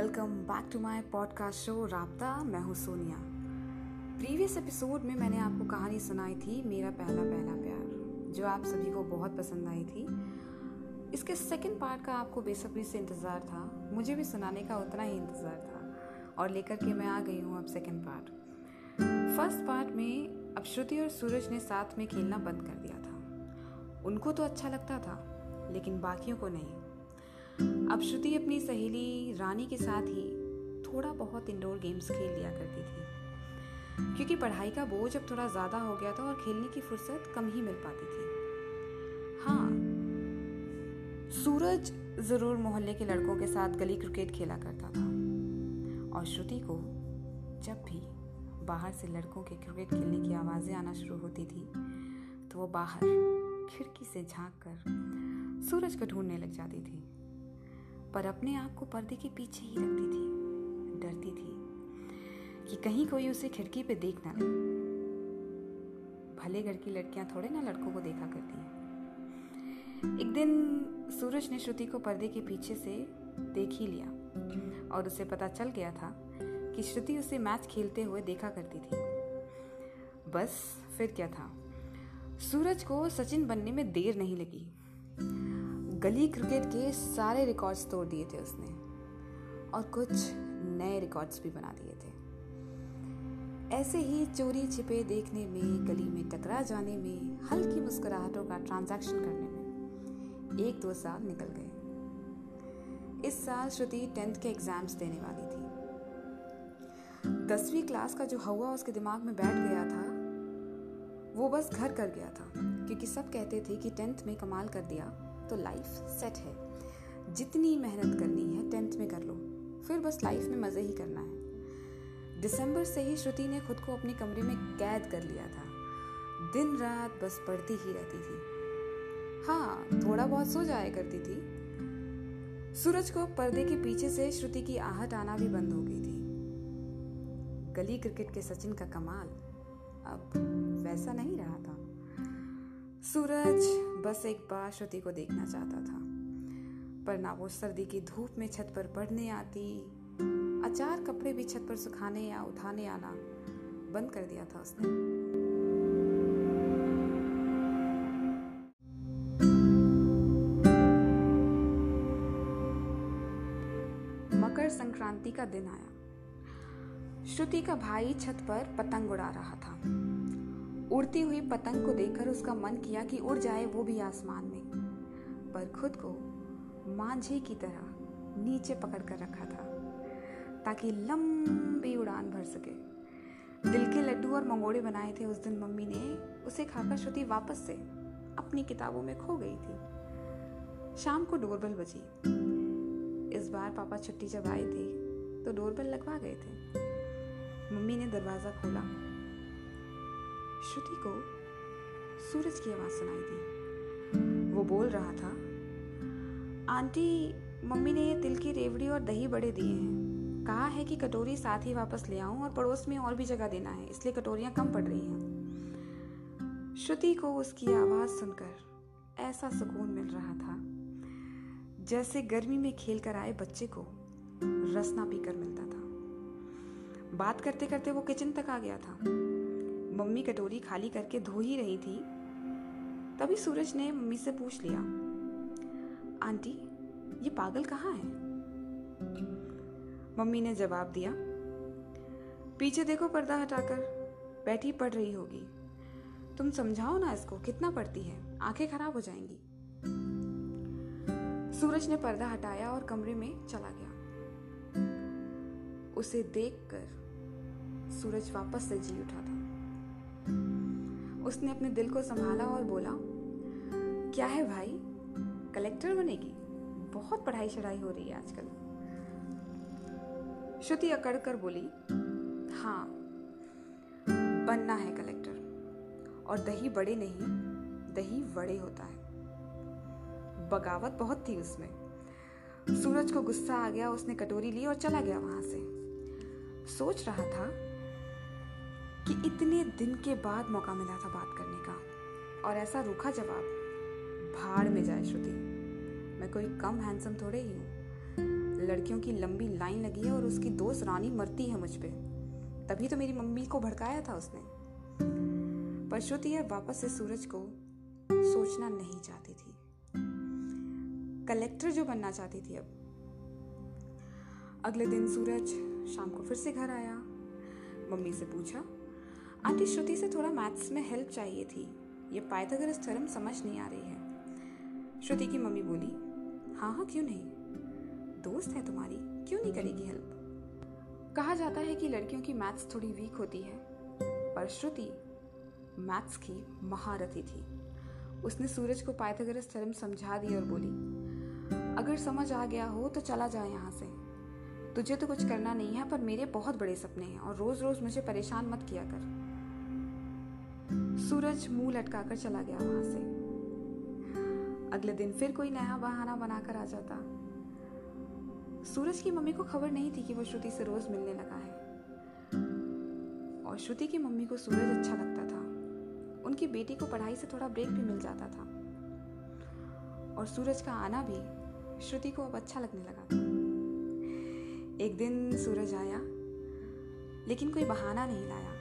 Welcome back to my podcast show Raabta. मैं हूँ Sonia. Previous episode में मैंने आपको कहानी सुनाई थी, मेरा पहला पहला प्यार, जो आप सभी को बहुत पसंद आई थी। इसके सेकंड पार्ट का आपको बेसब्री से इंतज़ार था, मुझे भी सुनाने का उतना ही इंतज़ार था, और लेकर के मैं आ गई हूँ अब सेकेंड पार्ट फ़र्स्ट पार्ट में अब श्रुति और सूरज ने साथ में खेलना बंद कर दिया था। उनको तो अच्छा लगता था, लेकिन बाकियों को नहीं। अब श्रुति अपनी सहेली रानी के साथ ही थोड़ा बहुत इंडोर गेम्स खेल लिया करती थी। क्योंकि पढ़ाई का बोझ अब थोड़ा ज़्यादा हो गया था और खेलने की फुर्सत कम ही मिल पाती थी। हाँ सूरज ज़रूर मोहल्ले के लड़कों के साथ गली क्रिकेट खेला करता था। और श्रुति को जब भी बाहर से लड़कों के क्रिकेट खेलने की आवाज़ें आना शुरू होती थी तो वो बाहर खिड़की से झाँक कर सूरज को ढूँढने लग जाती थी। पर अपने आप को पर्दे के पीछे ही रखती थी, डरती थी कि कहीं कोई उसे खिड़की पे देख ना ले। भले घर की लड़कियाँ थोड़े ना लड़कों को देखा करती हैं। एक दिन सूरज ने श्रुति को पर्दे के पीछे से देख ही लिया और उसे पता चल गया था कि श्रुति उसे मैच खेलते हुए देखा करती थी। बस फिर क्या था? सूरज को सचिन बनने में देर नहीं लगी। गली क्रिकेट के सारे रिकॉर्ड्स तोड़ दिए थे उसने। और कुछ नए रिकॉर्ड्स भी बना दिए थे। ऐसे ही चोरी छिपे देखने में, गली में टकरा जाने में, हल्की मुस्कुराहटों का ट्रांजैक्शन करने में एक दो साल निकल गए। इस साल श्रुति टेंथ के एग्ज़ाम्स देने वाली थी। दसवीं क्लास का जो हवा उसके दिमाग में बैठ गया था, वो बस घर कर गया था, क्योंकि सब कहते थे कि टेंथ में कमाल कर दिया। तो लाइफ सेट है। जितनी मेहनत करनी है, टेंथ में कर लो। फिर बस लाइफ में मज़े ही करना है। दिसंबर से ही श्रुति ने खुद को अपने कमरे में कैद कर लिया था। दिन रात बस पढ़ती ही रहती थी। हाँ थोड़ा बहुत सो जाया करती थी। सूरज को पर्दे के पीछे से श्रुति की आहट आना भी बंद हो गई थी। गली क्रिकेट के सचिन का कमाल। अब वैसा नहीं रहा था। सूरज बस एक बार श्रुति को देखना चाहता था, पर ना वो सर्दी की धूप में छत पर पढ़ने आती, अचार कपड़े भी छत पर सुखाने या उठाने आना बंद कर दिया था उसने। मकर संक्रांति का दिन आया। श्रुति का भाई छत पर पतंग उड़ा रहा था। उड़ती हुई पतंग को देखकर उसका मन किया कि उड़ जाए वो भी आसमान में। पर खुद को मांझे की तरह नीचे पकड़ कर रखा था, ताकि लंबी उड़ान भर सके। दिल के लड्डू और मंगोड़े बनाए थे उस दिन मम्मी ने। उसे खाकर श्रुति वापस से अपनी किताबों में खो गई थी। शाम को डोरबेल बजी। इस बार पापा छुट्टी जब आए थे तो डोरबेल लगवा गए थे। मम्मी ने दरवाज़ा खोला। श्रुति को सूरज की आवाज़ सुनाई दी। वो बोल रहा था, आंटी, मम्मी ने ये तिल की रेवड़ी और दही बड़े दिए हैं। कहा है कि कटोरी साथ ही वापस ले आऊँ और पड़ोस में और भी जगह देना है, इसलिए कटोरियाँ कम पड़ रही हैं। श्रुति को उसकी आवाज़ सुनकर ऐसा सुकून मिल रहा था, जैसे गर्मी में खेल कर आए बच्चे को रसना पीकर मिलता था। बात करते करते वो किचन तक आ गया था। मम्मी कटोरी खाली करके धो ही रही थी। तभी सूरज ने मम्मी से पूछ लिया, आंटी, ये पागल कहाँ है? मम्मी ने जवाब दिया, पीछे देखो पर्दा हटाकर, बैठी पढ़ रही होगी। तुम समझाओ ना इसको कितना पढ़ती है, आँखें खराब हो जाएँगी। सूरज ने पर्दा हटाया और कमरे में चला गया। उसे देखकर सूरज वापस से जी उठा था। उसने अपने दिल को संभाला और बोला, क्या है भाई? कलेक्टर बनेगी? बहुत पढ़ाई चढ़ाई हो रही है आजकल. श्रुति अकड़ कर बोली हाँ बनना है कलेक्टर। और दही बड़े नहीं, दही बड़े होता है। बगावत बहुत थी उसमें। सूरज को गुस्सा आ गया, उसने कटोरी ली और चला गया वहाँ से। सोच रहा था कि इतने दिन के बाद मौका मिला था बात करने का। और ऐसा रूखा जवाब, भाड़ में जाए श्रुति। मैं कोई कम हैंडसम थोड़े ही हूँ। लड़कियों की लंबी लाइन लगी है और उसकी दोस्त रानी मरती है मुझ पर तभी तो मेरी मम्मी को भड़काया था उसने। पर श्रुति अब वापस से सूरज को सोचना नहीं चाहती थी। कलेक्टर जो बनना चाहती थी अब। अगले दिन सूरज शाम को फिर से घर आया। मम्मी से पूछा आंटी श्रुति से थोड़ा मैथ्स में हेल्प चाहिए थी। ये पाइथागोरस थ्योरम समझ नहीं आ रही है। श्रुति की मम्मी बोली हाँ हाँ क्यों नहीं? दोस्त है तुम्हारी, क्यों नहीं करेगी हेल्प? कहा जाता है कि लड़कियों की मैथ्स थोड़ी वीक होती है, पर श्रुति मैथ्स की महारथी थी। उसने सूरज को पाइथागोरस थ्योरम समझा दी और बोली, अगर समझ आ गया हो तो चला जाए यहाँ से। तुझे तो कुछ करना नहीं है, पर मेरे बहुत बड़े सपने हैं और रोज रोज मुझे परेशान मत किया कर। सूरज मुँह लटकाकर चला गया वहाँ से। अगले दिन फिर कोई नया बहाना बनाकर आ जाता। सूरज की मम्मी को खबर नहीं थी कि वो श्रुति से रोज मिलने लगा है। और श्रुति की मम्मी को सूरज अच्छा लगता था। उनकी बेटी को पढ़ाई से थोड़ा ब्रेक भी मिल जाता था। और सूरज का आना भी श्रुति को अब अच्छा लगने लगा था। एक दिन सूरज आया, लेकिन कोई बहाना नहीं लाया।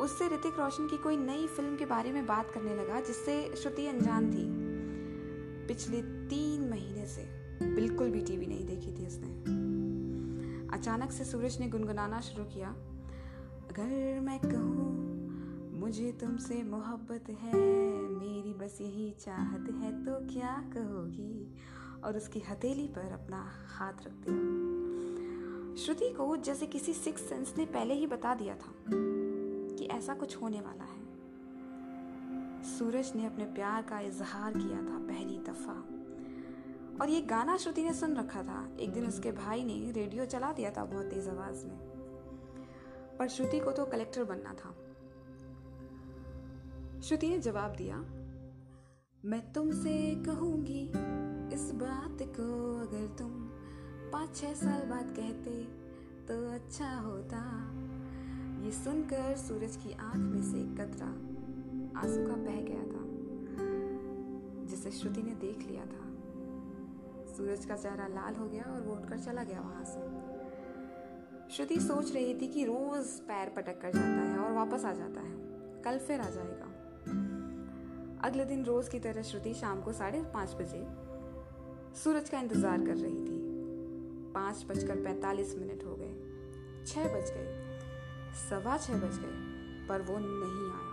उससे ऋतिक रोशन की कोई नई फ़िल्म के बारे में बात करने लगा, जिससे श्रुति अनजान थी। पिछले तीन महीने से बिल्कुल भी टीवी नहीं देखी थी उसने। अचानक से सूरज ने गुनगुनाना शुरू किया, अगर मैं कहूँ, मुझे तुमसे मोहब्बत है, मेरी बस यही चाहत है तो क्या कहोगी? और उसकी हथेली पर अपना हाथ रख दिया। श्रुति को जैसे किसी सिक्स सेंस ने पहले ही बता दिया था। ऐसा कुछ होने वाला है। सूरज ने अपने प्यार का इजहार किया था पहली दफ़ा। और ये गाना श्रुति ने सुन रखा था। एक दिन उसके भाई ने रेडियो चला दिया था बहुत तेज आवाज़ में। पर श्रुति को तो कलेक्टर बनना था। श्रुति ने जवाब दिया, मैं तुमसे कहूँगी, इस बात को अगर तुम पाँच छः साल बाद कहते तो अच्छा होता। ये सुनकर सूरज की आँख में से कतरा आँसू का बह गया था, जिसे श्रुति ने देख लिया था। सूरज का चेहरा लाल हो गया और वो उठकर चला गया वहाँ से। श्रुति सोच रही थी कि रोज पैर पटक कर जाता है और वापस आ जाता है। कल फिर आ जाएगा। अगले दिन रोज की तरह श्रुति शाम को साढ़े पाँच बजे सूरज का इंतज़ार कर रही थी। पाँच बजकर पैंतालीस मिनट हो गए। छह बज गए। सवा छह बज गए, पर वो नहीं आया।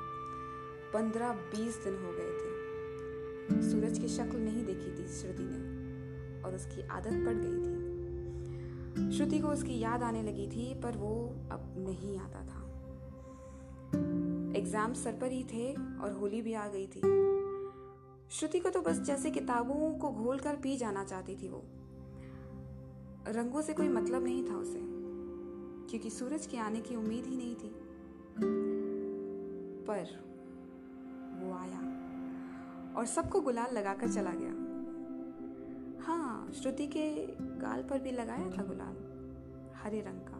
पंद्रह बीस दिन हो गए थे। सूरज की शक्ल नहीं देखी थी श्रुति ने, और उसकी आदत पड़ गई थी। श्रुति को उसकी याद आने लगी थी, पर वो अब नहीं आता था। एग्ज़ाम सर पर ही थे, और होली भी आ गई थी। श्रुति को तो बस जैसे किताबों को घोल कर पी जाना चाहती थी वो। रंगों से कोई मतलब नहीं था उसे। क्योंकि सूरज के आने की उम्मीद ही नहीं थी। पर वो आया और सबको गुलाल लगाकर चला गया। हाँ श्रुति के गाल पर भी लगाया था गुलाल, हरे रंग का।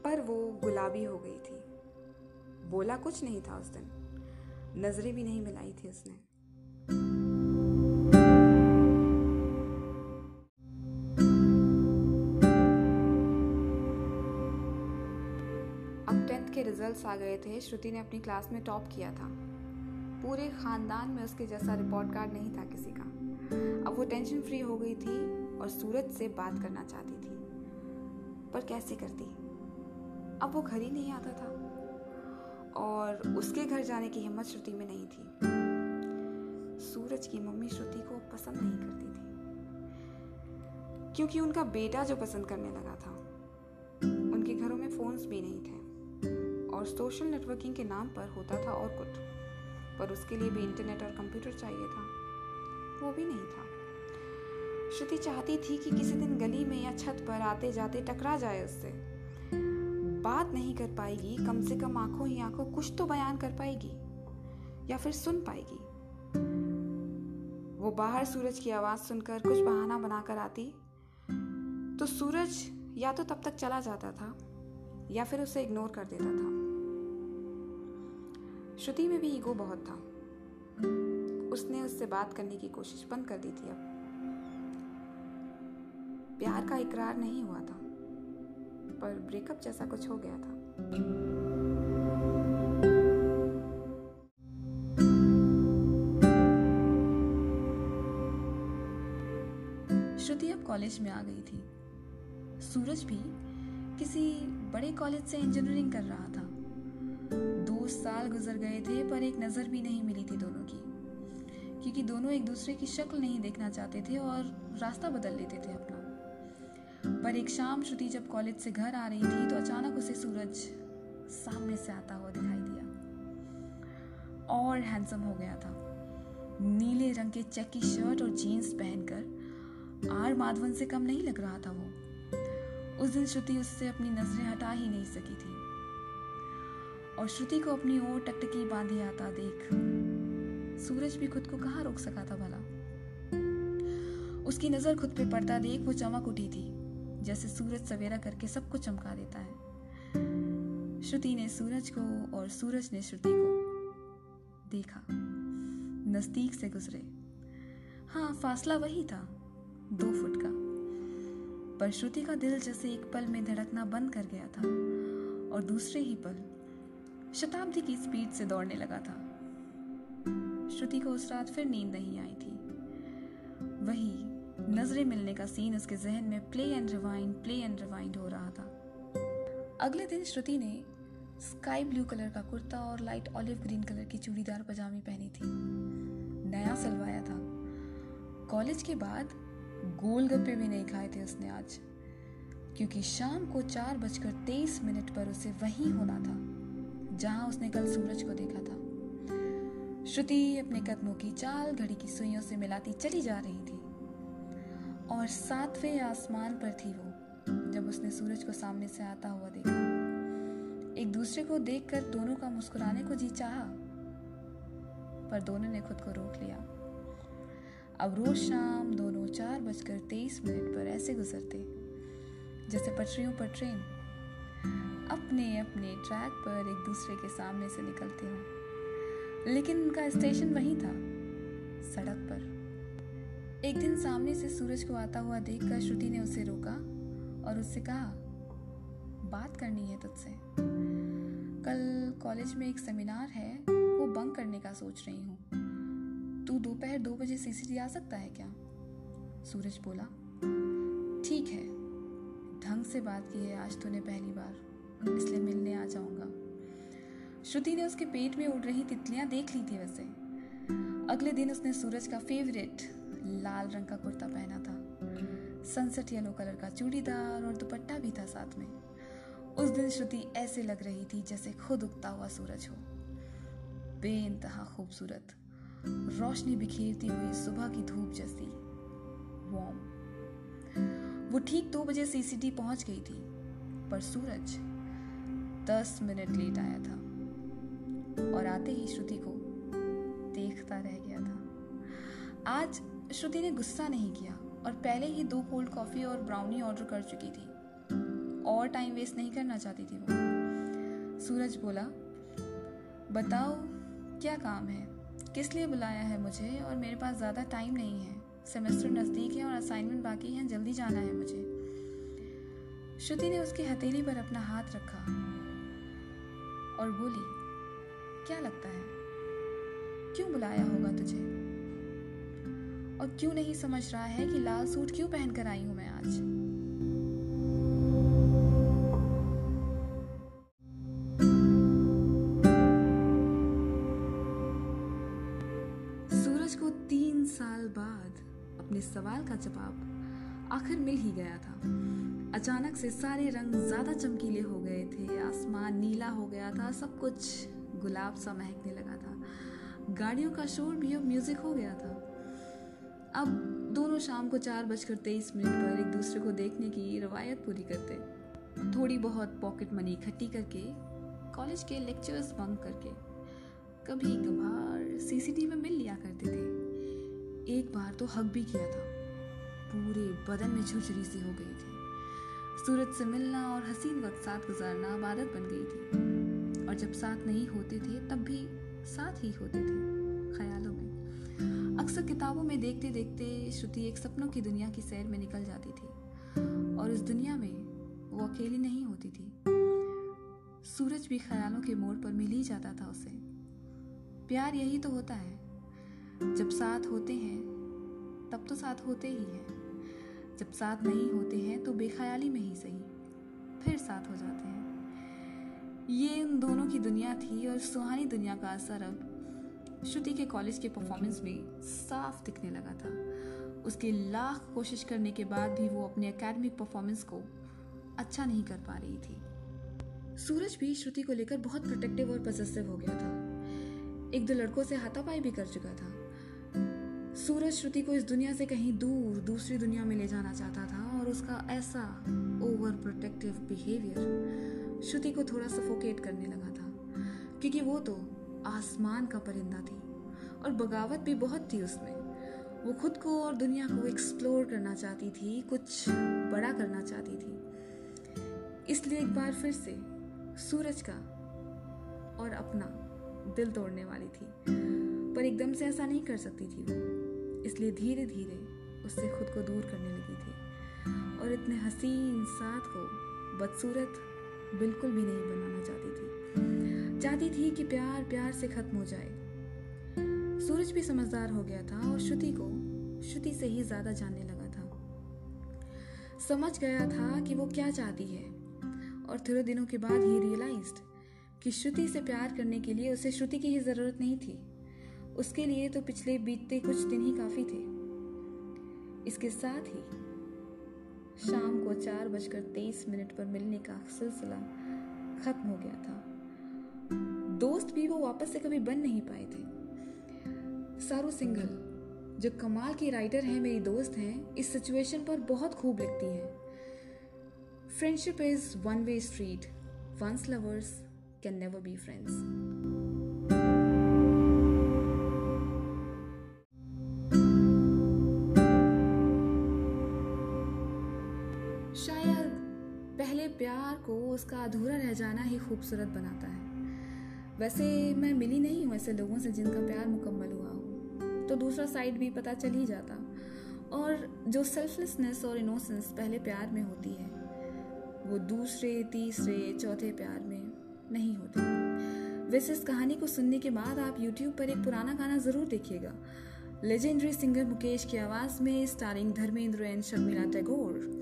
पर वो गुलाबी हो गई थी। बोला कुछ नहीं था उस दिन। नज़रें भी नहीं मिलाई थी उसने। रिजल्ट्स आ गए थे, श्रुति ने अपनी क्लास में टॉप किया था। पूरे खानदान में उसके जैसा रिपोर्ट कार्ड नहीं था किसी का। अब वो टेंशन फ्री हो गई थी और सूरज से बात करना चाहती थी। पर कैसे करती? अब वो घर ही नहीं आता था। और उसके घर जाने की हिम्मत श्रुति में नहीं थी। सूरज की मम्मी श्रुति को पसंद नहीं करती थी। क्योंकि उनका बेटा जो पसंद करने लगा था। उनके घरों में फोन्स भी नहीं थे। और सोशल नेटवर्किंग के नाम पर होता था और कुछ। पर उसके लिए भी इंटरनेट और कंप्यूटर चाहिए था। वो भी नहीं था। श्रुति चाहती थी कि किसी दिन गली में या छत पर आते जाते टकरा जाए उससे। बात नहीं कर पाएगी, कम से कम आँखों ही आँखों कुछ तो बयान कर पाएगी, या फिर सुन पाएगी। वो बाहर सूरज की आवाज़ सुनकर कुछ बहाना बनाकर आती तो सूरज या तो तब तक चला जाता था, या फिर उसे इग्नोर कर देता था। श्रुति में भी ईगो बहुत था। उसने उससे बात करने की कोशिश बंद कर दी थी अब। प्यार का इकरार नहीं हुआ था, पर ब्रेकअप जैसा कुछ हो गया था। श्रुति अब कॉलेज में आ गई थी। सूरज भी किसी बड़े कॉलेज से इंजीनियरिंग कर रहा था। दो साल गुजर गए थे, पर एक नज़र भी नहीं मिली थी दोनों की। क्योंकि दोनों एक दूसरे की शक्ल नहीं देखना चाहते थे और रास्ता बदल लेते थे अपना। पर एक शाम श्रुति जब कॉलेज से घर आ रही थी तो अचानक उसे सूरज सामने से आता हुआ दिखाई दिया। और हैंडसम हो गया था। नीले रंग के चेक की शर्ट और जीन्स पहनकर आर माधवन से कम नहीं लग रहा था वो। उस दिन श्रुति उससे अपनी नज़रें हटा ही नहीं सकी थी। और श्रुति को अपनी ओर टकटकी बांधी आता देख। सूरज भी खुद को कहाँ रोक सका था भला? उसकी नज़र खुद पे पड़ता देख वो चमक उठी थी, जैसे सूरज सवेरा करके सबको चमका देता है। श्रुति ने सूरज को और सूरज ने श्रुति को देखा, नज़दीक से गुजरे। हाँ फासला वही था, दो फुट का। पर श्रुति का दिल जैसे एक पल में धड़कना बंद कर गया था, और दूसरे ही पल शताब्दी की स्पीड से दौड़ने लगा था। श्रुति को उस रात फिर नींद नहीं आई थी। वही नज़रें मिलने का सीन उसके जहन में play and rewind play and rewind हो रहा था। अगले दिन श्रुति ने स्काई ब्लू कलर का कुर्ता और लाइट ऑलिव ग्रीन कलर की चूड़ीदार पजामी पहनी थी। नया सलवाया था। कॉलेज के बाद गोलगप्पे भी नहीं खाए थे उसने आज, क्योंकि शाम को चार बजकर तेईस मिनट पर उसे वहीं होना था। जहाँ उसने कल सूरज को देखा था। श्रुति अपने कदमों की चाल, घड़ी की सुइयों से मिलाती चली जा रही थी। और सातवें आसमान पर थी वो, जब उसने सूरज को सामने से आता हुआ देखा। एक दूसरे को देखकर दोनों का मुस्कुराने को जी चाहा, पर दोनों ने खुद को रोक लिया। अब रोज शाम दोनों चार बजकर तेईस मिनट पर ऐसे गुजरते, जैसे पटरियों पर ट्रेन। अपने अपने ट्रैक पर एक दूसरे के सामने से निकलते हो। लेकिन उनका स्टेशन वही था, सड़क पर। एक दिन सामने से सूरज को आता हुआ देखकर श्रुति ने उसे रोका और उससे कहा, बात करनी है तुझसे। कल कॉलेज में एक सेमिनार है, वो बंक करने का सोच रही हूँ। तू दोपहर दो बजे सीसीटी आ सकता है क्या? सूरज बोला से बात की है, आज तूने पहली बार। इसलिए मिलने आ जाऊँगा। श्रुति ने उसके पेट में उड़ रही तितलियाँ देख ली थी वैसे। अगले दिन उसने सूरज का फेवरेट लाल रंग का कुर्ता पहना था। सनसेट येलो कलर का चूड़ीदार और दुपट्टा भी था साथ में। उस दिन श्रुति ऐसे लग रही थी जैसे खुद उगता हुआ सूरज हो। बेइंतहा खूबसूरत, रोशनी बिखेरती हुई सुबह की धूप जैसी वॉर्म वो ठीक दो बजे सीसीटी पहुँच गई थी, पर सूरज दस मिनट लेट आया था और आते ही श्रुति को देखता रह गया था। आज श्रुति ने गुस्सा नहीं किया और पहले ही दो कोल्ड कॉफ़ी और ब्राउनी ऑर्डर कर चुकी थी। और टाइम वेस्ट नहीं करना चाहती थी वो। सूरज बोला, बताओ, क्या काम है? किस लिए बुलाया है मुझे और मेरे पास ज़्यादा टाइम नहीं है? सेमेस्टर नज़दीक है और असाइनमेंट बाकी हैं, जल्दी जाना है मुझे। श्रुति ने उसकी हथेली पर अपना हाथ रखा और बोली, क्या लगता है? क्यों बुलाया होगा तुझे? और क्यों नहीं समझ रहा है कि लाल सूट क्यों पहनकर आई हूँ मैं आज? गया था। अचानक से सारे रंग ज़्यादा चमकीले हो गए थे, आसमान नीला हो गया था, सब कुछ गुलाब सा महकने लगा था। गाड़ियों का शोर भी अब म्यूज़िक हो गया था। अब दोनों शाम को चार बजकर तेईस मिनट पर एक दूसरे को देखने की रवायत पूरी करते। थोड़ी बहुत पॉकेट मनी इकट्ठी करके, कॉलेज के लेक्चर्स बंक करके कभी कभार सीसीटीवी में मिल लिया करते थे। एक बार तो हक भी किया था। पूरे बदन में झुरझुरी सी हो गई थी। सूरज से मिलना और हसीन वक्त साथ गुजारना अब आदत बन गई थी। और जब साथ नहीं होते थे, तब भी साथ ही होते थे, ख्यालों में। अक्सर किताबों में देखते देखते श्रुति एक सपनों की दुनिया की सैर में निकल जाती थी। और इस दुनिया में वो अकेली नहीं होती थी। सूरज भी ख्यालों के मोड़ पर मिल ही जाता था उसे। प्यार यही तो होता है। जब साथ होते हैं, तब तो साथ होते ही हैं। जब साथ नहीं होते हैं तो बेख्याली में ही सही। फिर साथ हो जाते हैं। ये उन दोनों की दुनिया थी और सुहानी दुनिया का असर अब श्रुति के कॉलेज के परफॉर्मेंस में साफ़ दिखने लगा था। उसके लाख कोशिश करने के बाद भी वो अपने एकेडमिक परफॉर्मेंस को अच्छा नहीं कर पा रही थी। सूरज भी श्रुति को लेकर बहुत प्रोटेक्टिव और पॉजिटिव हो गया था। एक दो लड़कों से हाथापाई भी कर चुका था। सूरज श्रुति को इस दुनिया से कहीं दूर, दूसरी दुनिया में ले जाना चाहता था और उसका ऐसा ओवर प्रोटेक्टिव बिहेवियर श्रुति को थोड़ा सफोकेट करने लगा था। क्योंकि वो तो आसमान का परिंदा थी और बगावत भी बहुत थी उसमें। वो खुद को और दुनिया को एक्सप्लोर करना चाहती थी, कुछ बड़ा करना चाहती थी। इसलिए एक बार फिर से सूरज का और अपना दिल तोड़ने वाली थी। पर एकदम से ऐसा नहीं कर सकती थी वो। इसलिए धीरे धीरे उससे खुद को दूर करने लगी थी। और इतने हसीन साथ को बदसूरत बिल्कुल भी नहीं बनाना चाहती थी। चाहती थी कि प्यार प्यार से खत्म हो जाए। सूरज भी समझदार हो गया था और श्रुति को, श्रुति से ही ज़्यादा जानने लगा था। समझ गया था कि वो क्या चाहती है। और थोड़े दिनों के बाद ही रियलाइज्ड कि श्रुति से प्यार करने के लिए उसे श्रुति की ही ज़रूरत नहीं थी। उसके लिए तो पिछले बीतते कुछ दिन ही काफ़ी थे। इसके साथ ही शाम को चार बजकर तेईस मिनट पर मिलने का सिलसिला खत्म हो गया था। दोस्त भी वो वापस से कभी बन नहीं पाए थे। सारू सिंगल जो कमाल की राइटर है, मेरी दोस्त हैं, इस सिचुएशन पर बहुत खूब लिखती है। Friendship is one way street once lovers can never be friends प्यार को उसका अधूरा रह जाना ही खूबसूरत बनाता है। वैसे मैं मिली नहीं हूँ ऐसे लोगों से जिनका प्यार मुकम्मल हुआ हो। तो दूसरा साइड भी पता चल ही जाता। और जो सेल्फलेसनेस और इनोसेंस पहले प्यार में होती है, वो दूसरे, तीसरे, चौथे प्यार में नहीं होती। वैसे इस कहानी को सुनने के बाद आप YouTube पर एक पुराना गाना ज़रूर देखिएगा। लेजेंडरी सिंगर मुकेश की आवाज़ में स्टारिंग धर्मेंद्र एंड शर्मिला टैगोर।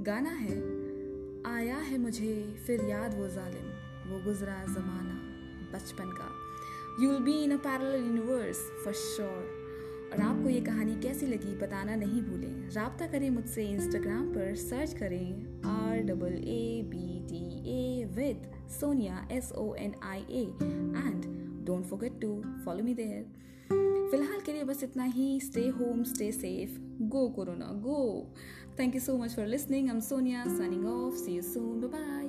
गाना है है मुझे फिर याद वो जालिम, वो गुजरा ज़माना, बचपन का। You'll be in a parallel universe for sure और आपको ये कहानी कैसी लगी, बताना नहीं भूलें। रबता करें मुझसे इंस्टाग्राम पर सर्च करें R double A B T A with Sonia S O N I A and don't forget to follow me there फ़िलहाल के लिए बस इतना ही। Stay home stay safe go corona go thank you so much for listening I'm Sonia signing off see you soon bye